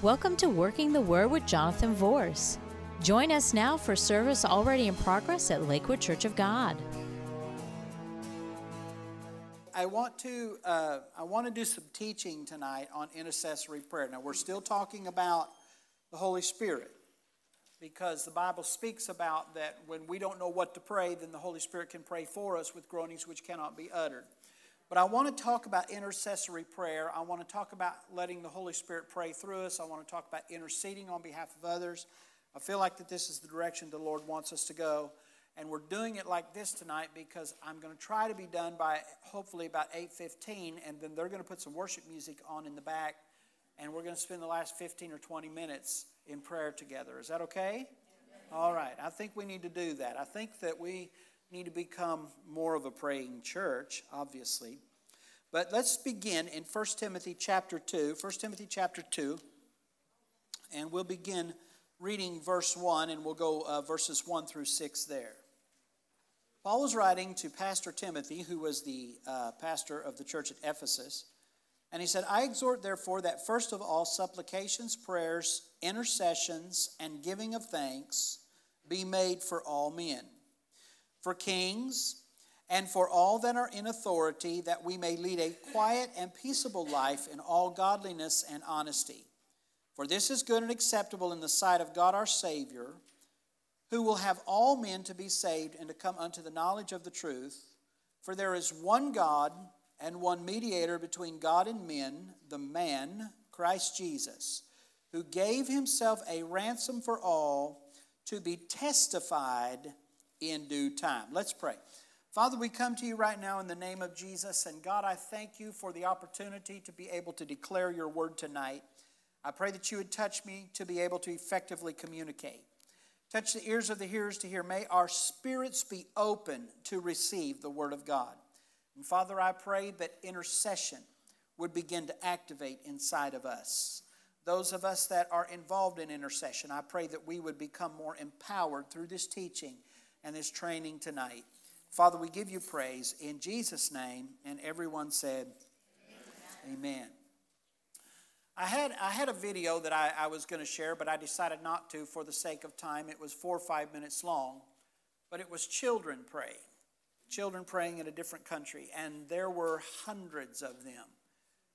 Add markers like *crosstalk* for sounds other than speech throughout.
Welcome to Working the Word with Jonathan Vorse. Join us now for service already in progress at Lakewood Church of God. I want to uh, I want to do some teaching tonight on intercessory prayer. Now we're still talking about the Holy Spirit because the Bible speaks about that when we don't know what to pray, then the Holy Spirit can pray for us with groanings which cannot be uttered. But I want to talk about intercessory prayer. I want to talk about letting the Holy Spirit pray through us. I want to talk about interceding on behalf of others. I feel like that this is the direction the Lord wants us to go. And we're doing it like this tonight because I'm going to try to be done by hopefully about 8:15 and then they're going to put some worship music on in the back and we're going to spend the last 15 or 20 minutes in prayer together. Is that okay? All right. I think we need to do that. I think that we need to become more of a praying church, obviously. But let's begin in 1 Timothy chapter 2. 1 Timothy chapter 2. And we'll begin reading verse 1, and we'll go uh, verses 1 through 6 there. Paul was writing to Pastor Timothy, who was the uh, pastor of the church at Ephesus. And he said, I exhort, therefore, that first of all, supplications, prayers, intercessions, and giving of thanks be made for all men for kings, and for all that are in authority, that we may lead a quiet and peaceable life in all godliness and honesty. For this is good and acceptable in the sight of God our Savior, who will have all men to be saved and to come unto the knowledge of the truth. For there is one God and one mediator between God and men, the man, Christ Jesus, who gave himself a ransom for all to be testified in due time. Let's pray. Father, we come to you right now in the name of Jesus, and God, I thank you for the opportunity to be able to declare your word tonight. I pray that you would touch me to be able to effectively communicate. Touch the ears of the hearers to hear. May our spirits be open to receive the word of God. And Father, I pray that intercession would begin to activate inside of us. Those of us that are involved in intercession, I pray that we would become more empowered through this teaching and this training tonight. Father, we give you praise in Jesus' name. And everyone said, Amen. Amen. I had, I had a video that I, I was going to share, but I decided not to for the sake of time. It was four or five minutes long, but it was children praying. Children praying in a different country, and there were hundreds of them.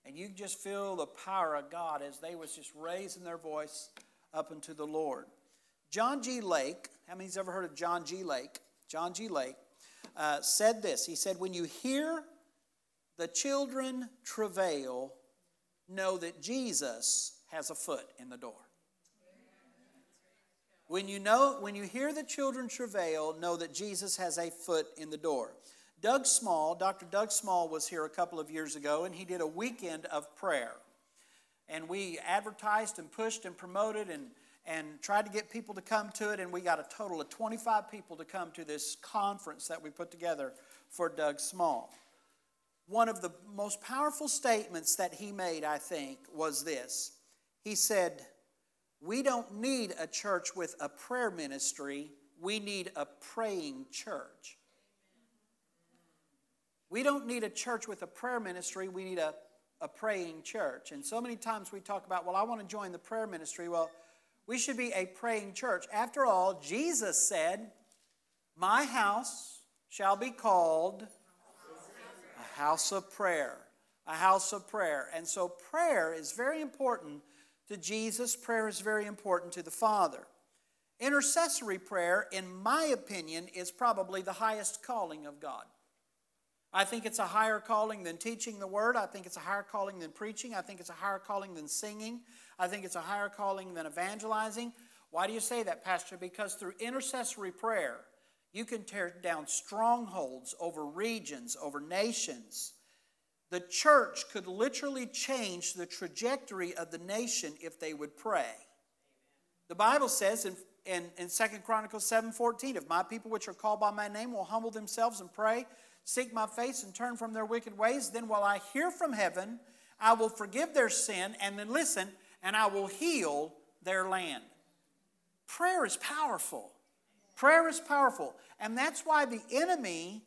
And you just feel the power of God as they was just raising their voice up unto the Lord. John G. Lake, how many's ever heard of John G. Lake? John G. Lake uh, said this. He said, When you hear the children travail, know that Jesus has a foot in the door. When you know, when you hear the children travail, know that Jesus has a foot in the door. Doug Small, Dr. Doug Small was here a couple of years ago, and he did a weekend of prayer. And we advertised and pushed and promoted and and tried to get people to come to it, and we got a total of 25 people to come to this conference that we put together for Doug Small. One of the most powerful statements that he made, I think, was this. He said, We don't need a church with a prayer ministry, we need a praying church. We don't need a church with a prayer ministry, we need a, a praying church. And so many times we talk about, well, I want to join the prayer ministry. Well, we should be a praying church. After all, Jesus said, My house shall be called a house of prayer. A house of prayer. And so prayer is very important to Jesus, prayer is very important to the Father. Intercessory prayer, in my opinion, is probably the highest calling of God. I think it's a higher calling than teaching the word. I think it's a higher calling than preaching. I think it's a higher calling than singing. I think it's a higher calling than evangelizing. Why do you say that, Pastor? Because through intercessory prayer, you can tear down strongholds over regions, over nations. The church could literally change the trajectory of the nation if they would pray. The Bible says in, in, in 2 Chronicles 7:14, if my people which are called by my name will humble themselves and pray, seek my face and turn from their wicked ways, then will I hear from heaven, I will forgive their sin, and then listen, and I will heal their land. Prayer is powerful. Prayer is powerful. And that's why the enemy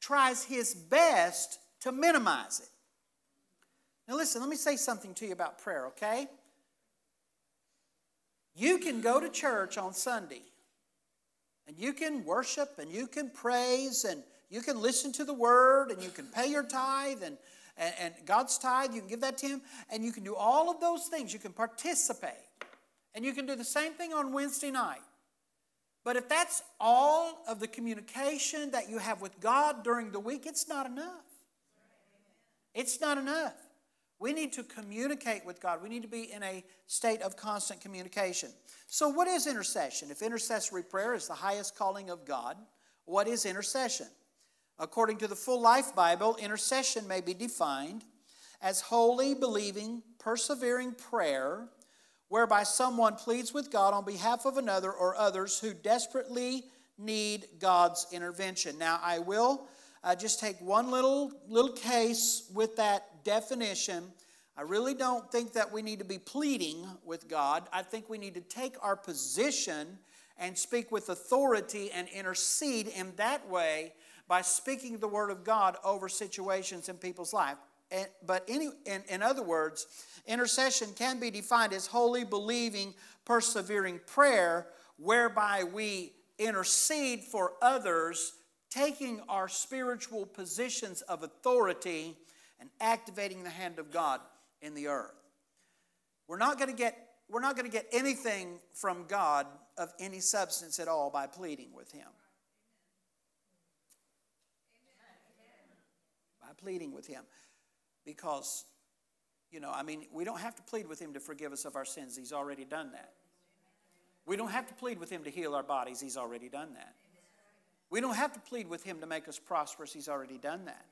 tries his best to minimize it. Now, listen, let me say something to you about prayer, okay? You can go to church on Sunday and you can worship and you can praise and you can listen to the word and you can pay your tithe and, and, and God's tithe, you can give that to Him, and you can do all of those things. You can participate. And you can do the same thing on Wednesday night. But if that's all of the communication that you have with God during the week, it's not enough. It's not enough. We need to communicate with God. We need to be in a state of constant communication. So, what is intercession? If intercessory prayer is the highest calling of God, what is intercession? According to the Full Life Bible, intercession may be defined as holy, believing, persevering prayer whereby someone pleads with God on behalf of another or others who desperately need God's intervention. Now, I will uh, just take one little little case with that definition. I really don't think that we need to be pleading with God. I think we need to take our position and speak with authority and intercede in that way by speaking the word of God over situations in people's life. And, but any, in, in other words, intercession can be defined as holy, believing, persevering prayer, whereby we intercede for others, taking our spiritual positions of authority and activating the hand of God in the earth. We're not going to get we're not going to get anything from God of any substance at all by pleading with him. By pleading with him because, you know, I mean, we don't have to plead with Him to forgive us of our sins. He's already done that. We don't have to plead with Him to heal our bodies. He's already done that. We don't have to plead with Him to make us prosperous. He's already done that.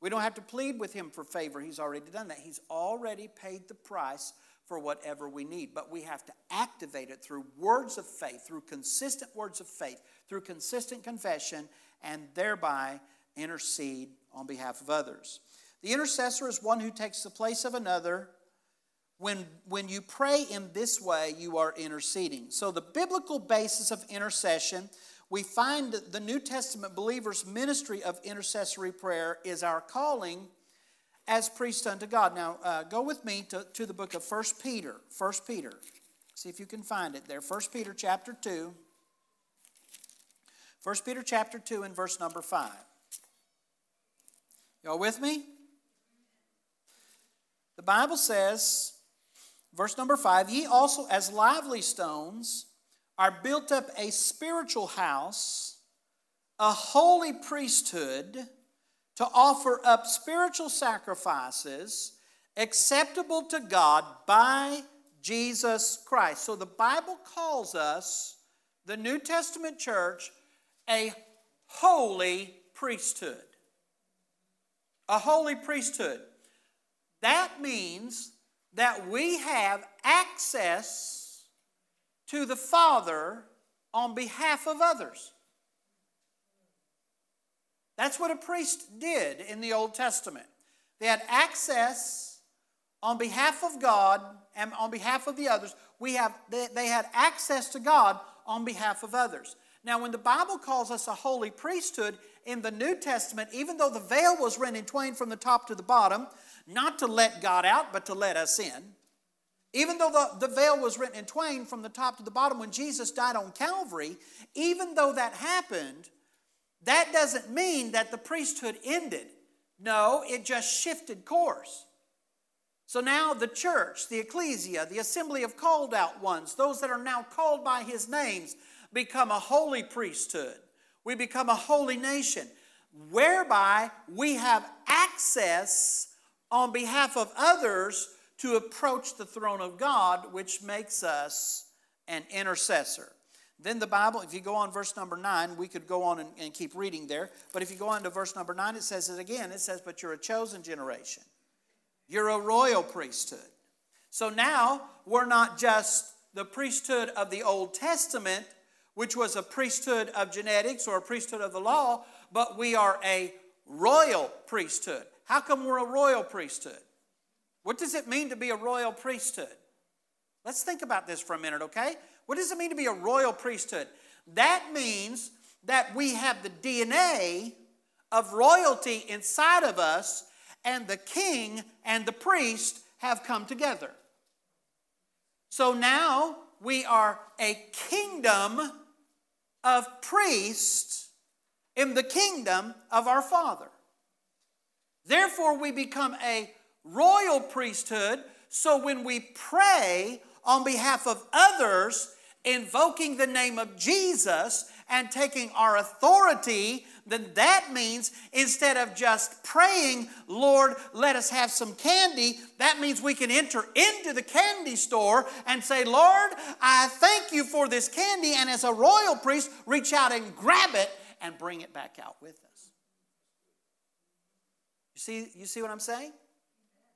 We don't have to plead with Him for favor. He's already done that. He's already paid the price for whatever we need. But we have to activate it through words of faith, through consistent words of faith, through consistent confession, and thereby intercede on behalf of others. The intercessor is one who takes the place of another. When, when you pray in this way, you are interceding. So, the biblical basis of intercession, we find that the New Testament believer's ministry of intercessory prayer is our calling as priest unto God. Now, uh, go with me to, to the book of 1 Peter. 1 Peter. See if you can find it there. 1 Peter chapter 2. 1 Peter chapter 2 and verse number 5. Y'all with me? The Bible says, verse number five, ye also as lively stones are built up a spiritual house, a holy priesthood, to offer up spiritual sacrifices acceptable to God by Jesus Christ. So the Bible calls us, the New Testament church, a holy priesthood. A holy priesthood. That means that we have access to the Father on behalf of others. That's what a priest did in the Old Testament. They had access on behalf of God and on behalf of the others. We have, they, they had access to God on behalf of others. Now, when the Bible calls us a holy priesthood in the New Testament, even though the veil was rent in twain from the top to the bottom, not to let God out, but to let us in. Even though the, the veil was rent in twain from the top to the bottom when Jesus died on Calvary, even though that happened, that doesn't mean that the priesthood ended. No, it just shifted course. So now the church, the ecclesia, the assembly of called out ones, those that are now called by his names, become a holy priesthood. We become a holy nation, whereby we have access on behalf of others to approach the throne of God, which makes us an intercessor. Then the Bible, if you go on verse number nine, we could go on and, and, keep reading there. But if you go on to verse number nine, it says it again. It says, But you're a chosen generation, you're a royal priesthood. So now we're not just the priesthood of the Old Testament, which was a priesthood of genetics or a priesthood of the law, but we are a royal priesthood. How come we're a royal priesthood? What does it mean to be a royal priesthood? Let's think about this for a minute, okay? What does it mean to be a royal priesthood? That means that we have the DNA of royalty inside of us, and the king and the priest have come together. So now we are a kingdom of priests in the kingdom of our Father. Therefore, we become a royal priesthood. So when we pray on behalf of others, invoking the name of Jesus and taking our authority, then that means instead of just praying, Lord, let us have some candy, that means we can enter into the candy store and say, Lord, I thank you for this candy, and as a royal priest, reach out and grab it and bring it back out with us. You see, you see what I'm saying?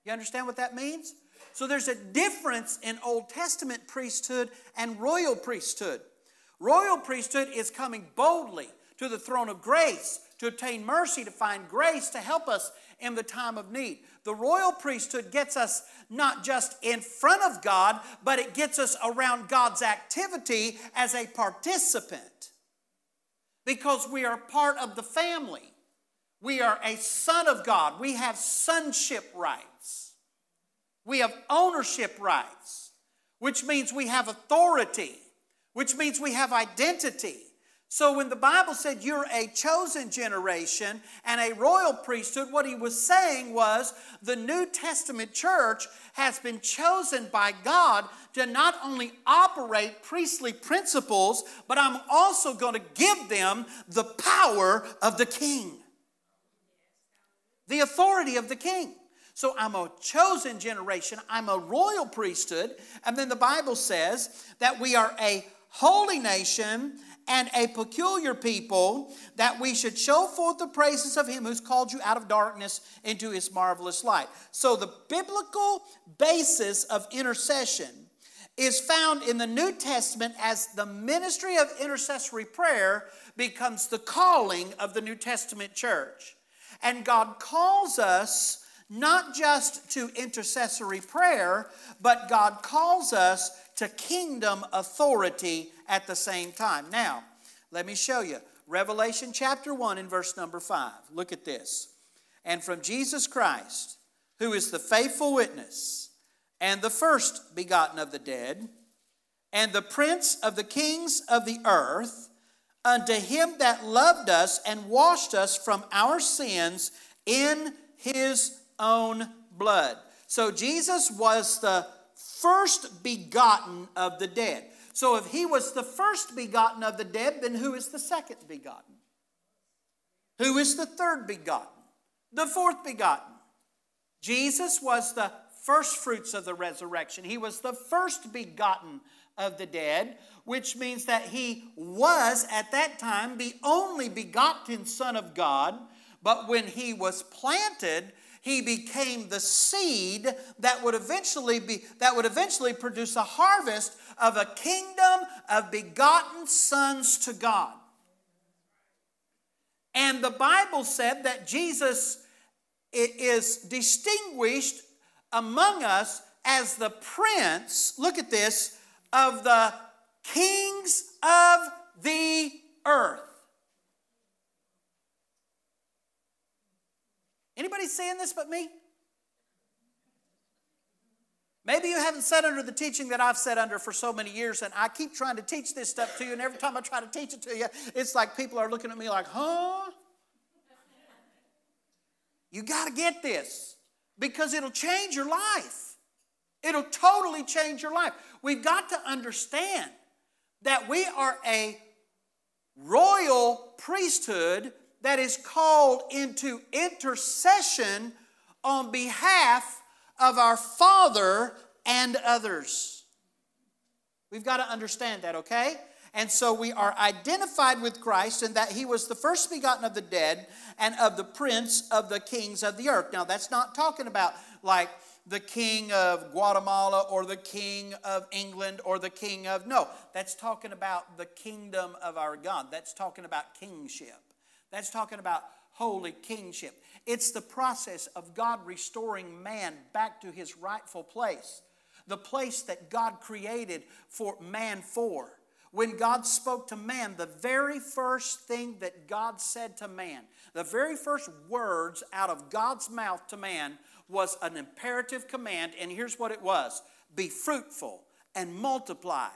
You understand what that means? So there's a difference in Old Testament priesthood and royal priesthood. Royal priesthood is coming boldly to the throne of grace to obtain mercy, to find grace, to help us in the time of need. The royal priesthood gets us not just in front of God, but it gets us around God's activity as a participant because we are part of the family. We are a son of God. We have sonship rights. We have ownership rights, which means we have authority, which means we have identity. So when the Bible said you're a chosen generation and a royal priesthood, what he was saying was the New Testament church has been chosen by God to not only operate priestly principles, but I'm also going to give them the power of the king, the authority of the king. So I'm a chosen generation, I'm a royal priesthood. And then the Bible says that we are a holy nation and a peculiar people, that we should show forth the praises of him who's called you out of darkness into his marvelous light. So the biblical basis of intercession is found in the New Testament as the ministry of intercessory prayer becomes the calling of the New Testament church. And God calls us not just to intercessory prayer, but God calls us to kingdom authority at the same time. Now, let me show you. Revelation chapter 1 in verse number 5. Look at this. And from Jesus Christ, who is the faithful witness and the first begotten of the dead, and the prince of the kings of the earth, unto him that loved us and washed us from our sins in his own blood. So Jesus was the first begotten of the dead. So if he was the first begotten of the dead, then who is the second begotten? Who is the third begotten? The fourth begotten. Jesus was the first fruits of the resurrection. He was the first begotten of the dead, which means that he was at that time the only begotten Son of God. But when he was planted, he became the seed that would eventually be that would eventually produce a harvest of a kingdom of begotten sons to God. And the Bible said that Jesus is distinguished among us as the prince, look at this, of the kings of the earth. Anybody seeing this but me? Maybe you haven't sat under the teaching that I've sat under for so many years, and I keep trying to teach this stuff to you, and every time I try to teach it to you, it's like people are looking at me like, huh? You got to get this because it'll change your life. It'll totally change your life. We've got to understand that we are a royal priesthood that is called into intercession on behalf of our Father and others. We've got to understand that, okay? And so we are identified with Christ in that he was the first begotten of the dead and of the prince of the kings of the earth. Now, that's not talking about like the king of Guatemala or the king of England or the king of. No, that's talking about the kingdom of our God. That's talking about kingship. That's talking about holy kingship. It's the process of God restoring man back to his rightful place, the place that God created for man for. When God spoke to man, the very first thing that God said to man, the very first words out of God's mouth to man was an imperative command, and here's what it was Be fruitful and multiply.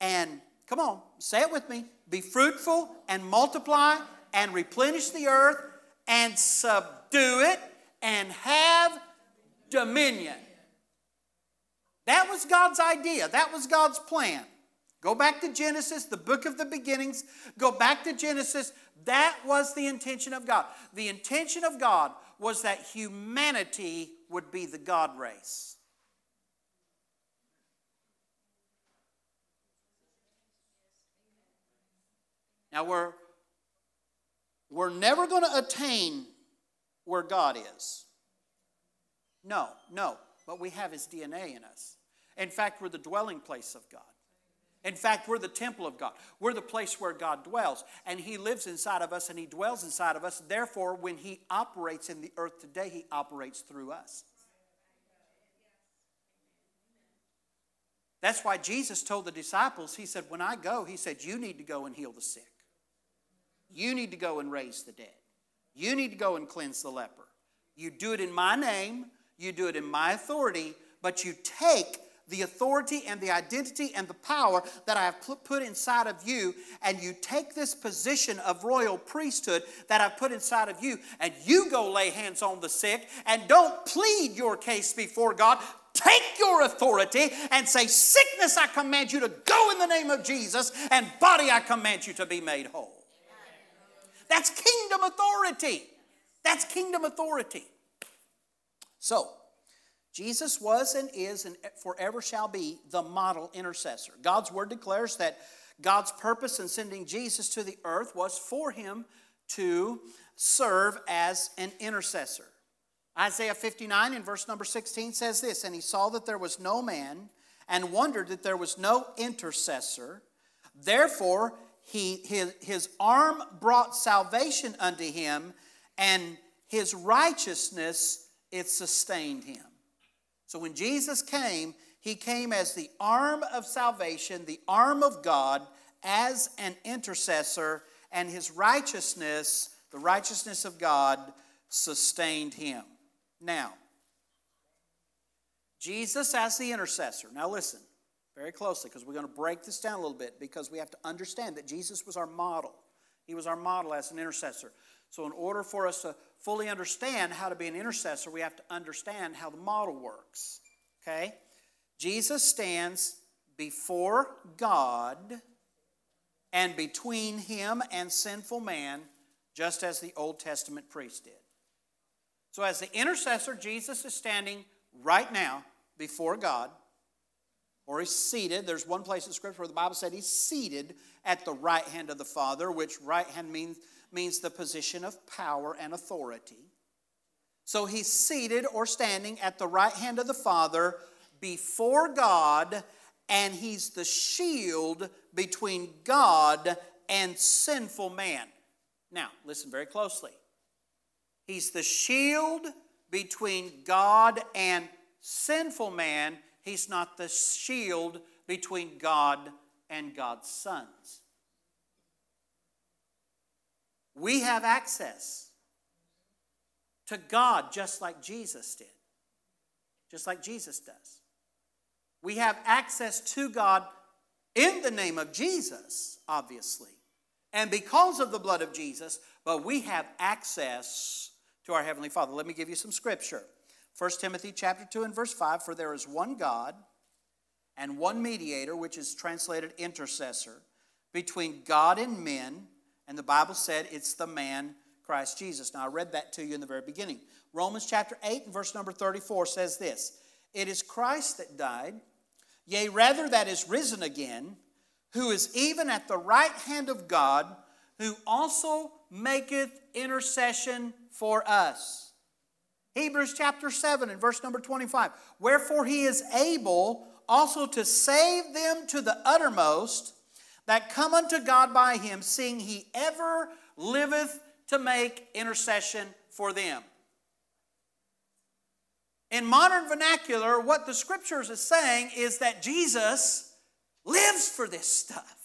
And come on, say it with me be fruitful and multiply and replenish the earth and subdue it and have dominion. That was God's idea, that was God's plan. Go back to Genesis, the book of the beginnings. Go back to Genesis. That was the intention of God. The intention of God was that humanity would be the God race. Now, we're, we're never going to attain where God is. No, no, but we have His DNA in us. In fact, we're the dwelling place of God. In fact, we're the temple of God. We're the place where God dwells. And He lives inside of us and He dwells inside of us. Therefore, when He operates in the earth today, He operates through us. That's why Jesus told the disciples, He said, When I go, He said, You need to go and heal the sick. You need to go and raise the dead. You need to go and cleanse the leper. You do it in my name, you do it in my authority, but you take the authority and the identity and the power that I have put inside of you, and you take this position of royal priesthood that I've put inside of you, and you go lay hands on the sick and don't plead your case before God. Take your authority and say, Sickness, I command you to go in the name of Jesus, and body, I command you to be made whole. That's kingdom authority. That's kingdom authority. So, Jesus was and is and forever shall be the model intercessor. God's word declares that God's purpose in sending Jesus to the earth was for him to serve as an intercessor. Isaiah 59 in verse number 16 says this And he saw that there was no man and wondered that there was no intercessor. Therefore, he, his, his arm brought salvation unto him, and his righteousness it sustained him. So when Jesus came, he came as the arm of salvation, the arm of God, as an intercessor, and his righteousness, the righteousness of God, sustained him. Now, Jesus as the intercessor. Now listen very closely because we're going to break this down a little bit because we have to understand that Jesus was our model. He was our model as an intercessor. So, in order for us to fully understand how to be an intercessor, we have to understand how the model works. Okay? Jesus stands before God and between him and sinful man, just as the Old Testament priest did. So, as the intercessor, Jesus is standing right now before God, or he's seated. There's one place in Scripture where the Bible said he's seated at the right hand of the Father, which right hand means means the position of power and authority. So he's seated or standing at the right hand of the Father before God, and he's the shield between God and sinful man. Now, listen very closely. He's the shield between God and sinful man. He's not the shield between God and God's sons. We have access to God just like Jesus did, just like Jesus does. We have access to God in the name of Jesus, obviously, and because of the blood of Jesus, but we have access to our Heavenly Father. Let me give you some scripture. 1 Timothy chapter 2 and verse 5 For there is one God and one mediator, which is translated intercessor, between God and men and the Bible said it's the man Christ Jesus. Now, I read that to you in the very beginning. Romans chapter 8 and verse number 34 says this It is Christ that died, yea, rather that is risen again, who is even at the right hand of God, who also maketh intercession for us. Hebrews chapter 7 and verse number 25. Wherefore he is able also to save them to the uttermost that come unto God by him, seeing he ever liveth to make intercession for them. In modern vernacular, what the scriptures is saying is that Jesus lives for this stuff.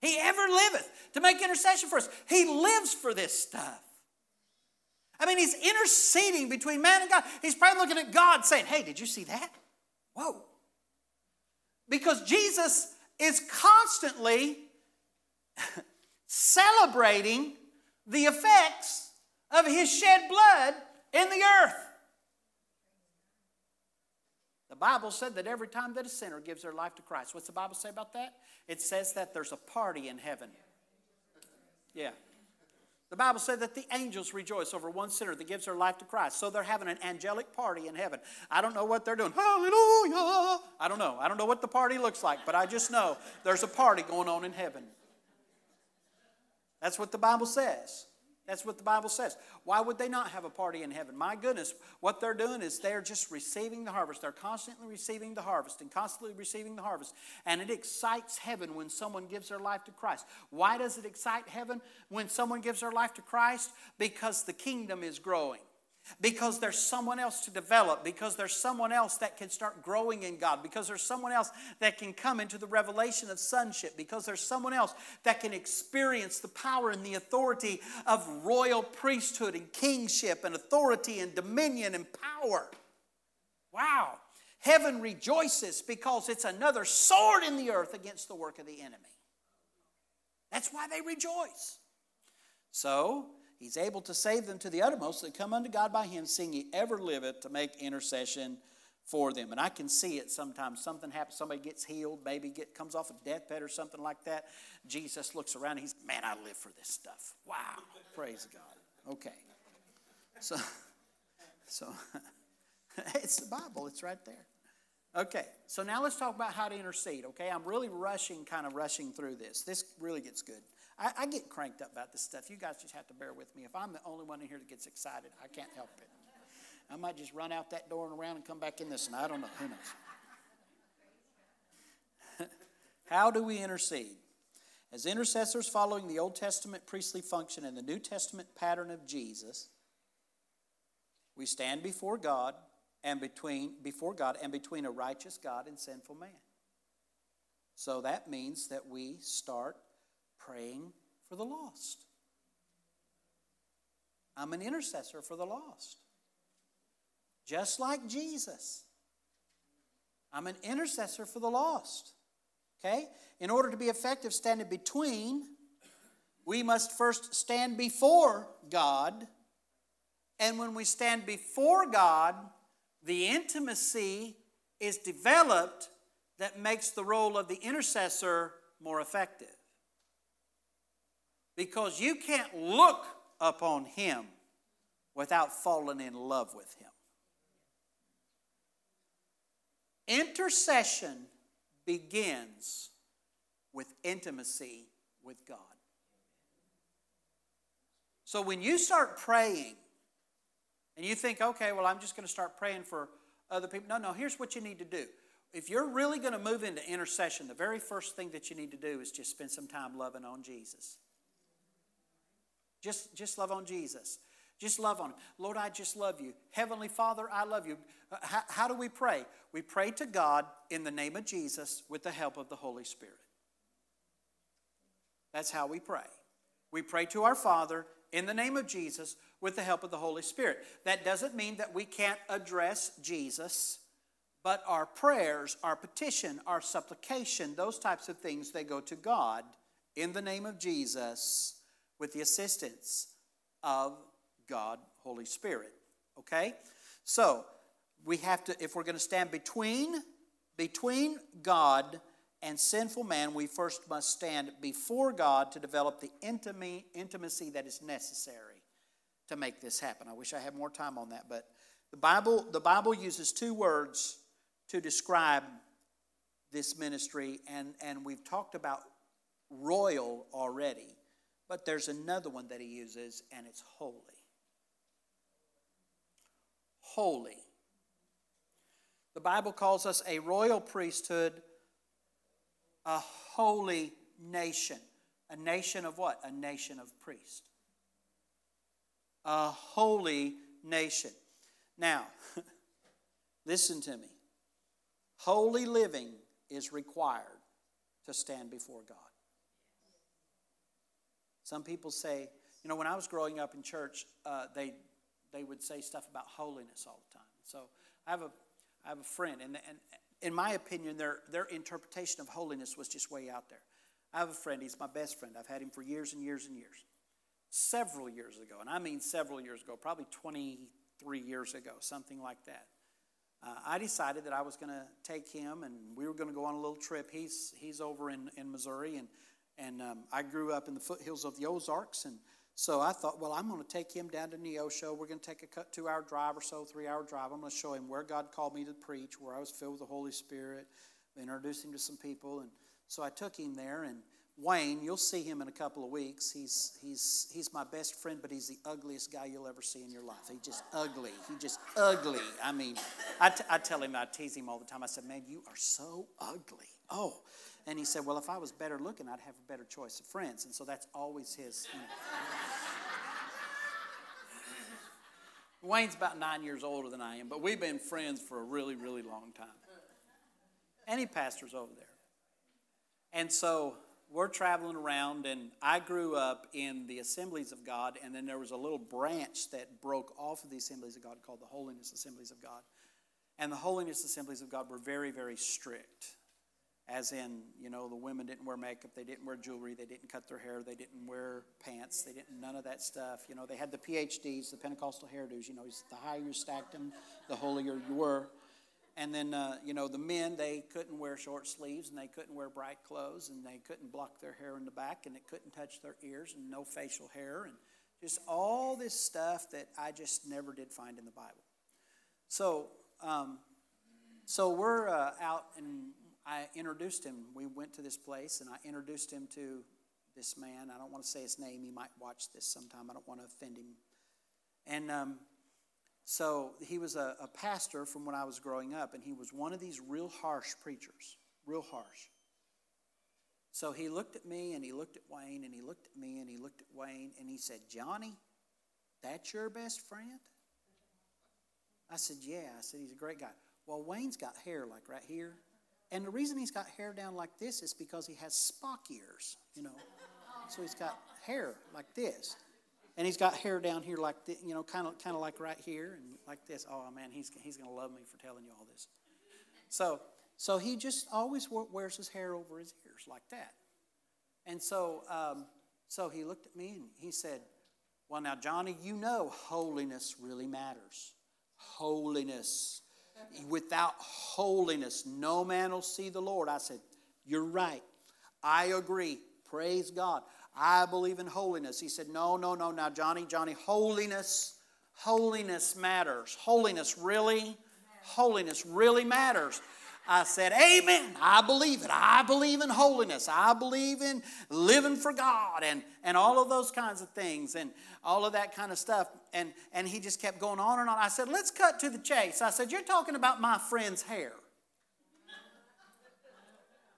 He ever liveth to make intercession for us. He lives for this stuff. I mean, he's interceding between man and God. He's probably looking at God saying, Hey, did you see that? Whoa. Because Jesus is constantly *laughs* celebrating the effects of his shed blood in the earth. Bible said that every time that a sinner gives their life to Christ, what's the Bible say about that? It says that there's a party in heaven. Yeah. The Bible said that the angels rejoice over one sinner that gives their life to Christ. So they're having an angelic party in heaven. I don't know what they're doing. Hallelujah. I don't know. I don't know what the party looks like, but I just know there's a party going on in heaven. That's what the Bible says. That's what the Bible says. Why would they not have a party in heaven? My goodness, what they're doing is they're just receiving the harvest. They're constantly receiving the harvest and constantly receiving the harvest. And it excites heaven when someone gives their life to Christ. Why does it excite heaven when someone gives their life to Christ? Because the kingdom is growing because there's someone else to develop, because there's someone else that can start growing in God, because there's someone else that can come into the revelation of sonship, because there's someone else that can experience the power and the authority of royal priesthood and kingship and authority and dominion and power. Wow. Heaven rejoices because it's another sword in the earth against the work of the enemy. That's why they rejoice. So, He's able to save them to the uttermost that come unto God by him, seeing he ever liveth to make intercession for them. And I can see it sometimes. Something happens, somebody gets healed, maybe get comes off a deathbed or something like that. Jesus looks around, and he's, man, I live for this stuff. Wow. Praise God. Okay. So, so *laughs* it's the Bible, it's right there. Okay, so now let's talk about how to intercede. Okay, I'm really rushing, kind of rushing through this. This really gets good. I, I, get cranked up about this stuff. You guys just have to bear with me. If I'm the only one in here that gets excited, I can't help it. I might just run out that door and around and come back in this, and I don't know. Who knows? *laughs* How do we intercede? As intercessors following the Old Testament priestly function and the New Testament pattern of Jesus, we stand before God and between before God and between a righteous God and sinful man. So that means that we start praying for the lost. I'm an intercessor for the lost. Just like Jesus. I'm an intercessor for the lost. Okay? In order to be effective standing between, we must first stand before God. And when we stand before God, the intimacy is developed that makes the role of the intercessor more effective because you can't look upon him without falling in love with him. Intercession begins with intimacy with God. So when you start praying and you think, okay, well, I'm just going to start praying for other people. No, no, here's what you need to do. If you're really going to move into intercession, the very first thing that you need to do is just spend some time loving on Jesus. Just, just love on Jesus. Just love on him. Lord, I just love you. Heavenly Father, I love you. Uh, how, how do we pray? We pray to God in the name of Jesus with the help of the Holy Spirit. That's how we pray. We pray to our Father in the name of Jesus with the help of the Holy Spirit. That doesn't mean that we can't address Jesus, but our prayers, our petition, our supplication, those types of things, they go to God in the name of Jesus with the assistance of God, Holy Spirit. Okay? So, we have to, if we're going to stand between, between God and sinful man, we first must stand before God to develop the intimacy intimacy that is necessary to make this happen. I wish I had more time on that, but the Bible, the Bible uses two words to describe this ministry, and, and we've talked about royal already. But there's another one that he uses, and it's holy. Holy. The Bible calls us a royal priesthood, a holy nation. A nation of what? A nation of priests. A holy nation. Now, *laughs* listen to me. Holy living is required to stand before God. Some people say, you know, when I was growing up in church, uh, they they would say stuff about holiness all the time. So I have a, I have a friend, and, and in my opinion, their, their interpretation of holiness was just way out there. I have a friend, he's my best friend. I've had him for years and years and years. Several years ago, and I mean several years ago, probably 23 years ago, something like that. Uh, I decided that I was going to take him and we were going to go on a little trip. He's, he's over in, in Missouri, and, and um, I grew up in the foothills of the Ozarks. And so I thought, well, I'm going to take him down to Neosho. We're going to take a two hour drive or so, three hour drive. I'm going to show him where God called me to preach, where I was filled with the Holy Spirit, introduce him to some people. And so I took him there, and Wayne, you'll see him in a couple of weeks. He's, he's, he's my best friend, but he's the ugliest guy you'll ever see in your life. He's just ugly. He just ugly. I mean, I, t- I tell him, I tease him all the time. I said, man, you are so ugly. Oh. And he said, well, if I was better looking, I'd have a better choice of friends. And so that's always his. You know. *laughs* Wayne's about nine years older than I am, but we've been friends for a really, really long time. He pastors over there. And so we're traveling around, and I grew up in the Assemblies of God, and then there was a little branch that broke off of the Assemblies of God called the Holiness Assemblies of God. And the Holiness Assemblies of God were very, very strict. As in, you know, the women didn't wear makeup, they didn't wear jewelry, they didn't cut their hair, they didn't wear pants, they didn't, none of that stuff. You know, they had the PhDs, the Pentecostal hairdos, you know, the higher you stacked them, the holier you were. And then, uh, you know, the men, they couldn't wear short sleeves and they couldn't wear bright clothes and they couldn't block their hair in the back and it couldn't touch their ears and no facial hair and just all this stuff that I just never did find in the Bible. So, um, so we're uh, out and I introduced him. We went to this place and I introduced him to this man. I don't want to say his name. He might watch this sometime. I don't want to offend him. And um, so he was a, a pastor from when I was growing up, and he was one of these real harsh preachers, real harsh. So he looked at me and he looked at Wayne and he looked at me and he looked at Wayne and he said, Johnny, that's your best friend? I said, Yeah. I said, He's a great guy. Well, Wayne's got hair like right here. And the reason he's got hair down like this is because he has Spock ears, you know. So he's got hair like this and he's got hair down here like the, you know, kind of kind of like right here and like this. Oh man, he's he's gonna love me for telling you all this. So so he just always wears his hair over his ears like that. And so um, so he looked at me and he said, "Well, now Johnny, you know holiness really matters. Holiness. Without holiness, no man will see the Lord." I said, "You're right. I agree. Praise God." I believe in holiness. He said, No, no, no. Now, Johnny, Johnny, holiness, holiness matters. Holiness really, holiness really matters. I said, Amen. I believe it. I believe in holiness. I believe in living for God and, and all of those kinds of things and all of that kind of stuff. And, and he just kept going on and on. I said, Let's cut to the chase. I said, You're talking about my friend's hair.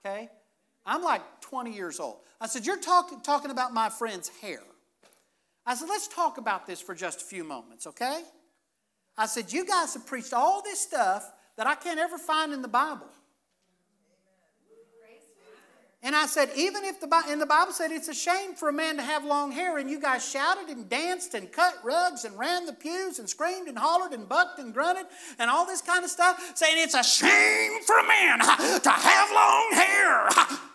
Okay? I'm like 20 years old. I said, You're talk- talking about my friend's hair. I said, Let's talk about this for just a few moments, okay? I said, You guys have preached all this stuff that I can't ever find in the Bible. And I said, even if the in the Bible said it's a shame for a man to have long hair, and you guys shouted and danced and cut rugs and ran the pews and screamed and hollered and bucked and grunted and all this kind of stuff, saying it's a shame for a man to have long hair. *laughs*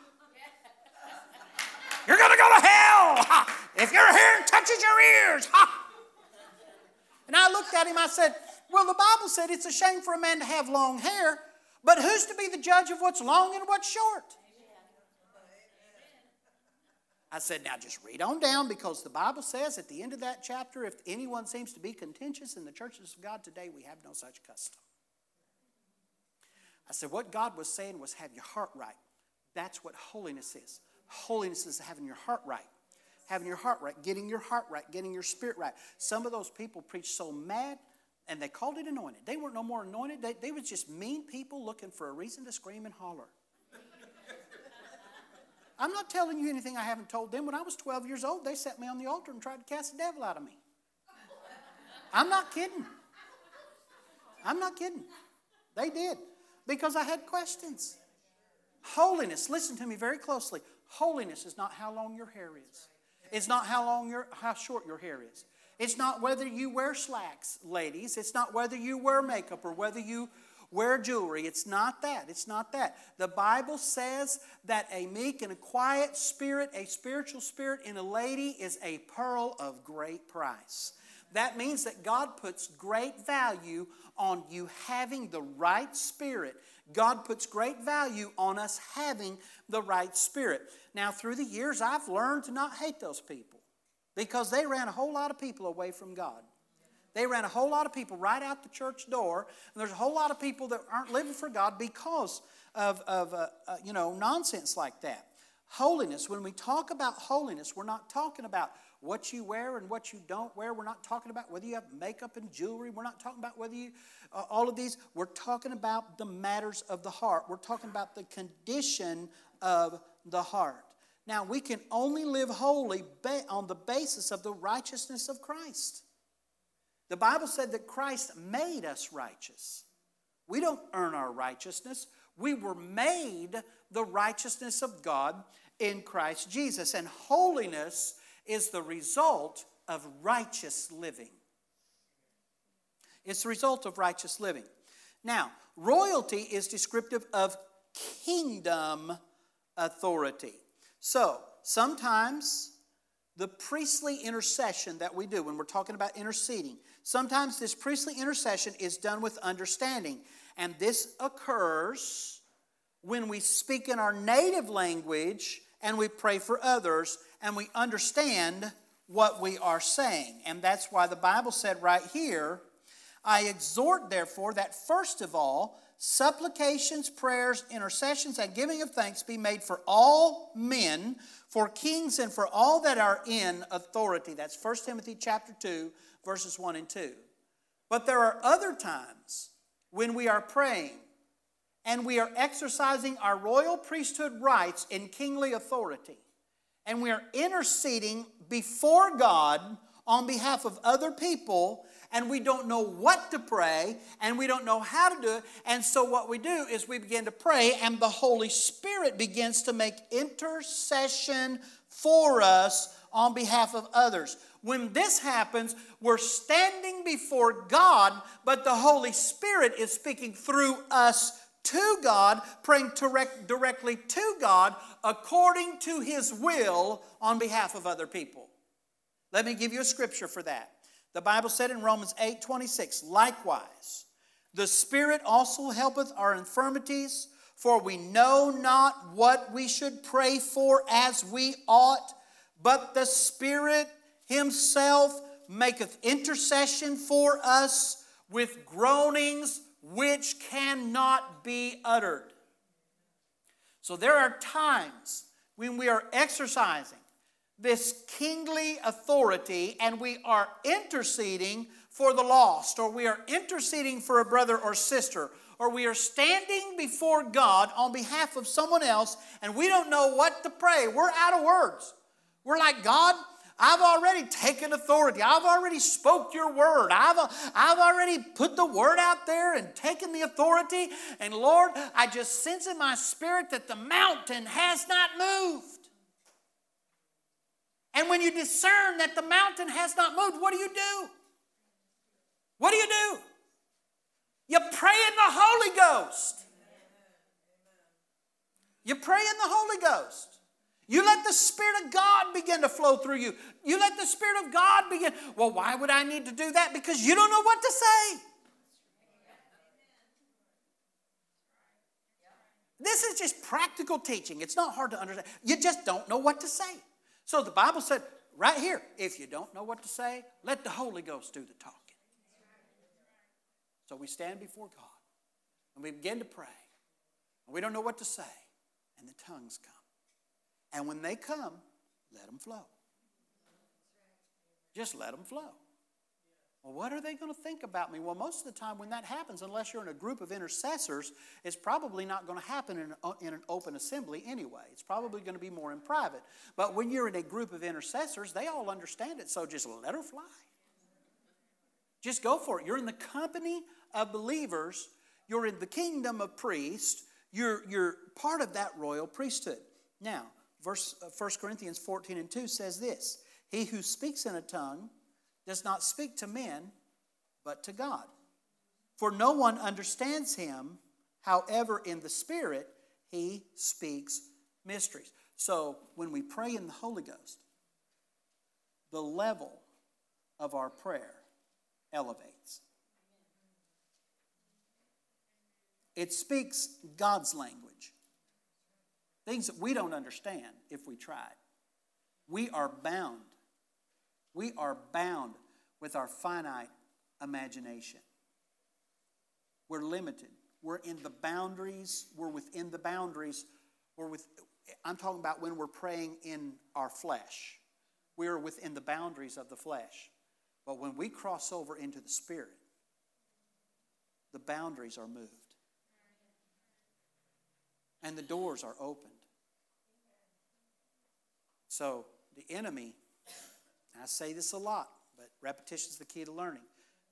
You're going to go to hell *laughs* if your hair touches your ears. *laughs* And I looked at him, I said, Well, the Bible said it's a shame for a man to have long hair, but who's to be the judge of what's long and what's short? I said, Now just read on down because the Bible says at the end of that chapter, if anyone seems to be contentious in the churches of God today, we have no such custom. I said, What God was saying was have your heart right. That's what holiness is. Holiness is having your heart right. Having your heart right, getting your heart right, getting your spirit right. Some of those people preach so mad and they called it anointed. They weren't no more anointed. They, they was just mean people looking for a reason to scream and holler. *laughs* I'm not telling you anything I haven't told them. When I was 12 years old, they set me on the altar and tried to cast the devil out of me. I'm not kidding. I'm not kidding. They did because I had questions. Holiness, listen to me very closely. Holiness is not how long your hair is. It's not how long your how short your hair is. It's not whether you wear slacks, ladies. It's not whether you wear makeup or whether you wear jewelry. It's not that. It's not that. The Bible says that a meek and a quiet spirit, a spiritual spirit in a lady, is a pearl of great price. That means that God puts great value on you having the right spirit. God puts great value on us having the right spirit. Now, through the years, I've learned to not hate those people because they ran a whole lot of people away from God. They ran a whole lot of people right out the church door, and there's a whole lot of people that aren't living for God because of, of uh, uh, you know, nonsense like that. Holiness, when we talk about holiness, we're not talking about what you wear and what you don't wear. We're not talking about whether you have makeup and jewelry. We're not talking about whether you, uh, all of these. We're talking about the matters of the heart. We're talking about the condition of the heart. Now, we can only live holy on the basis of the righteousness of Christ. The Bible said that Christ made us righteous. We don't earn our righteousness. We were made the righteousness of God in Christ Jesus. And holiness is the result of righteous living. It's the result of righteous living. Now, royalty is descriptive of kingdom authority. So, sometimes the priestly intercession that we do when we're talking about interceding, sometimes this priestly intercession is done with understanding. And this occurs when we speak in our native language and we pray for others and we understand what we are saying. And that's why the Bible said right here, I exhort, therefore, that first of all, supplications, prayers, intercessions, and giving of thanks be made for all men, for kings, and for all that are in authority. That's 1 Timothy chapter 2, verses 1 and 2. But there are other times when we are praying and we are exercising our royal priesthood rights in kingly authority and we are interceding before God on behalf of other people, and we don't know what to pray, and we don't know how to do it. And so, what we do is we begin to pray, and the Holy Spirit begins to make intercession for us on behalf of others. When this happens, we're standing before God, but the Holy Spirit is speaking through us to God, praying direct, directly to God according to His will on behalf of other people. Let me give you a scripture for that. The Bible said in Romans 8 26, likewise, the Spirit also helpeth our infirmities, for we know not what we should pray for as we ought, but the Spirit Himself maketh intercession for us with groanings which cannot be uttered. So there are times when we are exercising this kingly authority and we are interceding for the lost, or we are interceding for a brother or sister, or we are standing before God on behalf of someone else and we don't know what to pray. We're out of words. We're like, God, I've already taken authority. I've already spoke your word. I've, I've already put the word out there and taken the authority. And Lord, I just sense in my spirit that the mountain has not moved. And when you discern that the mountain has not moved, what do you do? What do you do? You pray in the Holy Ghost. You pray in the Holy Ghost. You let the Spirit of God begin to flow through you. You let the Spirit of God begin. Well, why would I need to do that? Because you don't know what to say. This is just practical teaching. It's not hard to understand. You just don't know what to say. So the Bible said right here if you don't know what to say, let the Holy Ghost do the talking. So we stand before God and we begin to pray. And we don't know what to say, and the tongues come. And when they come, let them flow. Just let them flow. Well, what are they going to think about me? Well, most of the time when that happens, unless you're in a group of intercessors, it's probably not going to happen in an, in an open assembly anyway. It's probably going to be more in private. But when you're in a group of intercessors, they all understand it, so just let her fly. Just go for it. You're in the company of believers, you're in the kingdom of priests, you're, you're part of that royal priesthood. Now, Verse 1 uh, Corinthians 14 and 2 says this He who speaks in a tongue does not speak to men, but to God. For no one understands him, however, in the Spirit, he speaks mysteries. So when we pray in the Holy Ghost, the level of our prayer elevates. It speaks God's language. Things that we don't understand if we tried. We are bound. We are bound with our finite imagination. We're limited. We're in the boundaries. We're within the boundaries. We're with, I'm talking about when we're praying in our flesh. We are within the boundaries of the flesh. But when we cross over into the Spirit, the boundaries are moved. And the doors are opened. So the enemy, I say this a lot, but repetition is the key to learning.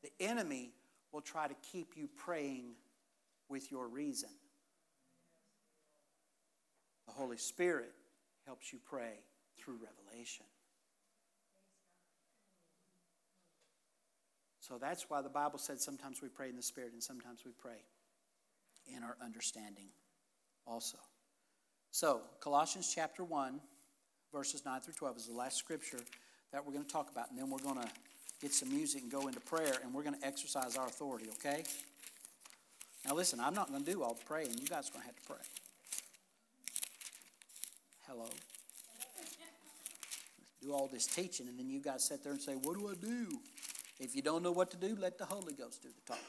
The enemy will try to keep you praying with your reason. The Holy Spirit helps you pray through revelation. So that's why the Bible said sometimes we pray in the Spirit and sometimes we pray in our understanding also. So, Colossians chapter 1, verses 9 through 12 is the last scripture that we're going to talk about. And then we're going to get some music and go into prayer and we're going to exercise our authority, okay? Now, listen, I'm not going to do all the praying. You guys are going to have to pray. Hello. Do all this teaching, and then you guys sit there and say, What do I do? If you don't know what to do, let the Holy Ghost do the talking.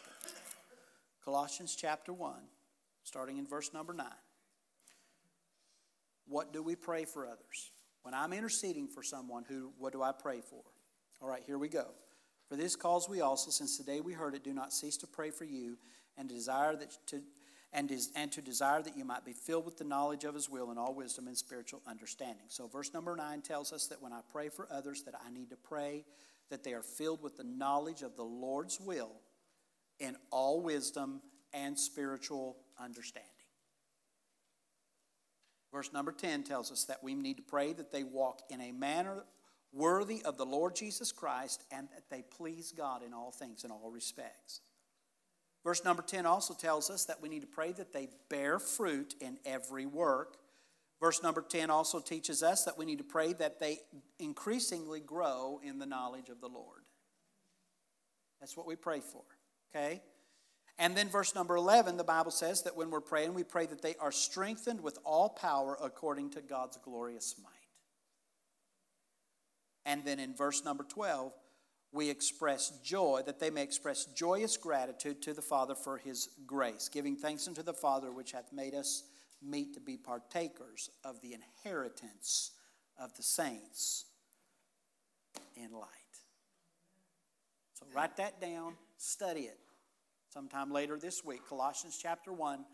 Colossians chapter 1, starting in verse number 9. What do we pray for others? When I'm interceding for someone, who what do I pray for? All right, here we go. For this cause we also, since the day we heard it, do not cease to pray for you and desire that to and, is, and to desire that you might be filled with the knowledge of his will and all wisdom and spiritual understanding. So verse number 9 tells us that when I pray for others that I need to pray that they are filled with the knowledge of the Lord's will in all wisdom and spiritual understanding. Verse number 10 tells us that we need to pray that they walk in a manner worthy of the Lord Jesus Christ and that they please God in all things, in all respects. Verse number 10 also tells us that we need to pray that they bear fruit in every work. Verse number 10 also teaches us that we need to pray that they increasingly grow in the knowledge of the Lord. That's what we pray for, okay? And then verse number 11, the Bible says that when we're praying, we pray that they are strengthened with all power according to God's glorious might. And then in verse number 12, we express joy, that they may express joyous gratitude to the Father for his grace, giving thanks unto the Father which hath made us meet to be partakers of the inheritance of the saints in light. So write that down, study it sometime later this week, Colossians chapter 1,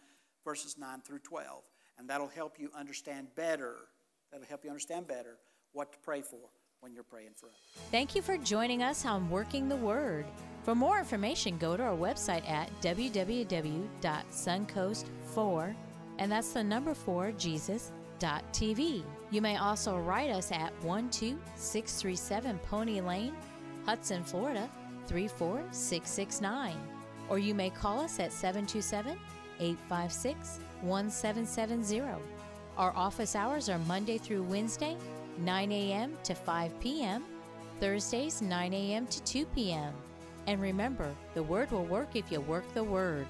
verses 9 through 12. And that'll help you understand better. That'll help you understand better what to pray for when you're praying for others. Thank you for joining us on Working the Word. For more information, go to our website at www.suncoast4, and that's the number 4 Jesus.tv. You may also write us at 12637 Pony Lane, Hudson, Florida 34669 or you may call us at 727 856 1770. Our office hours are Monday through Wednesday, 9 a.m. to 5 p.m., Thursdays, 9 a.m. to 2 p.m. And remember, the Word will work if you work the Word.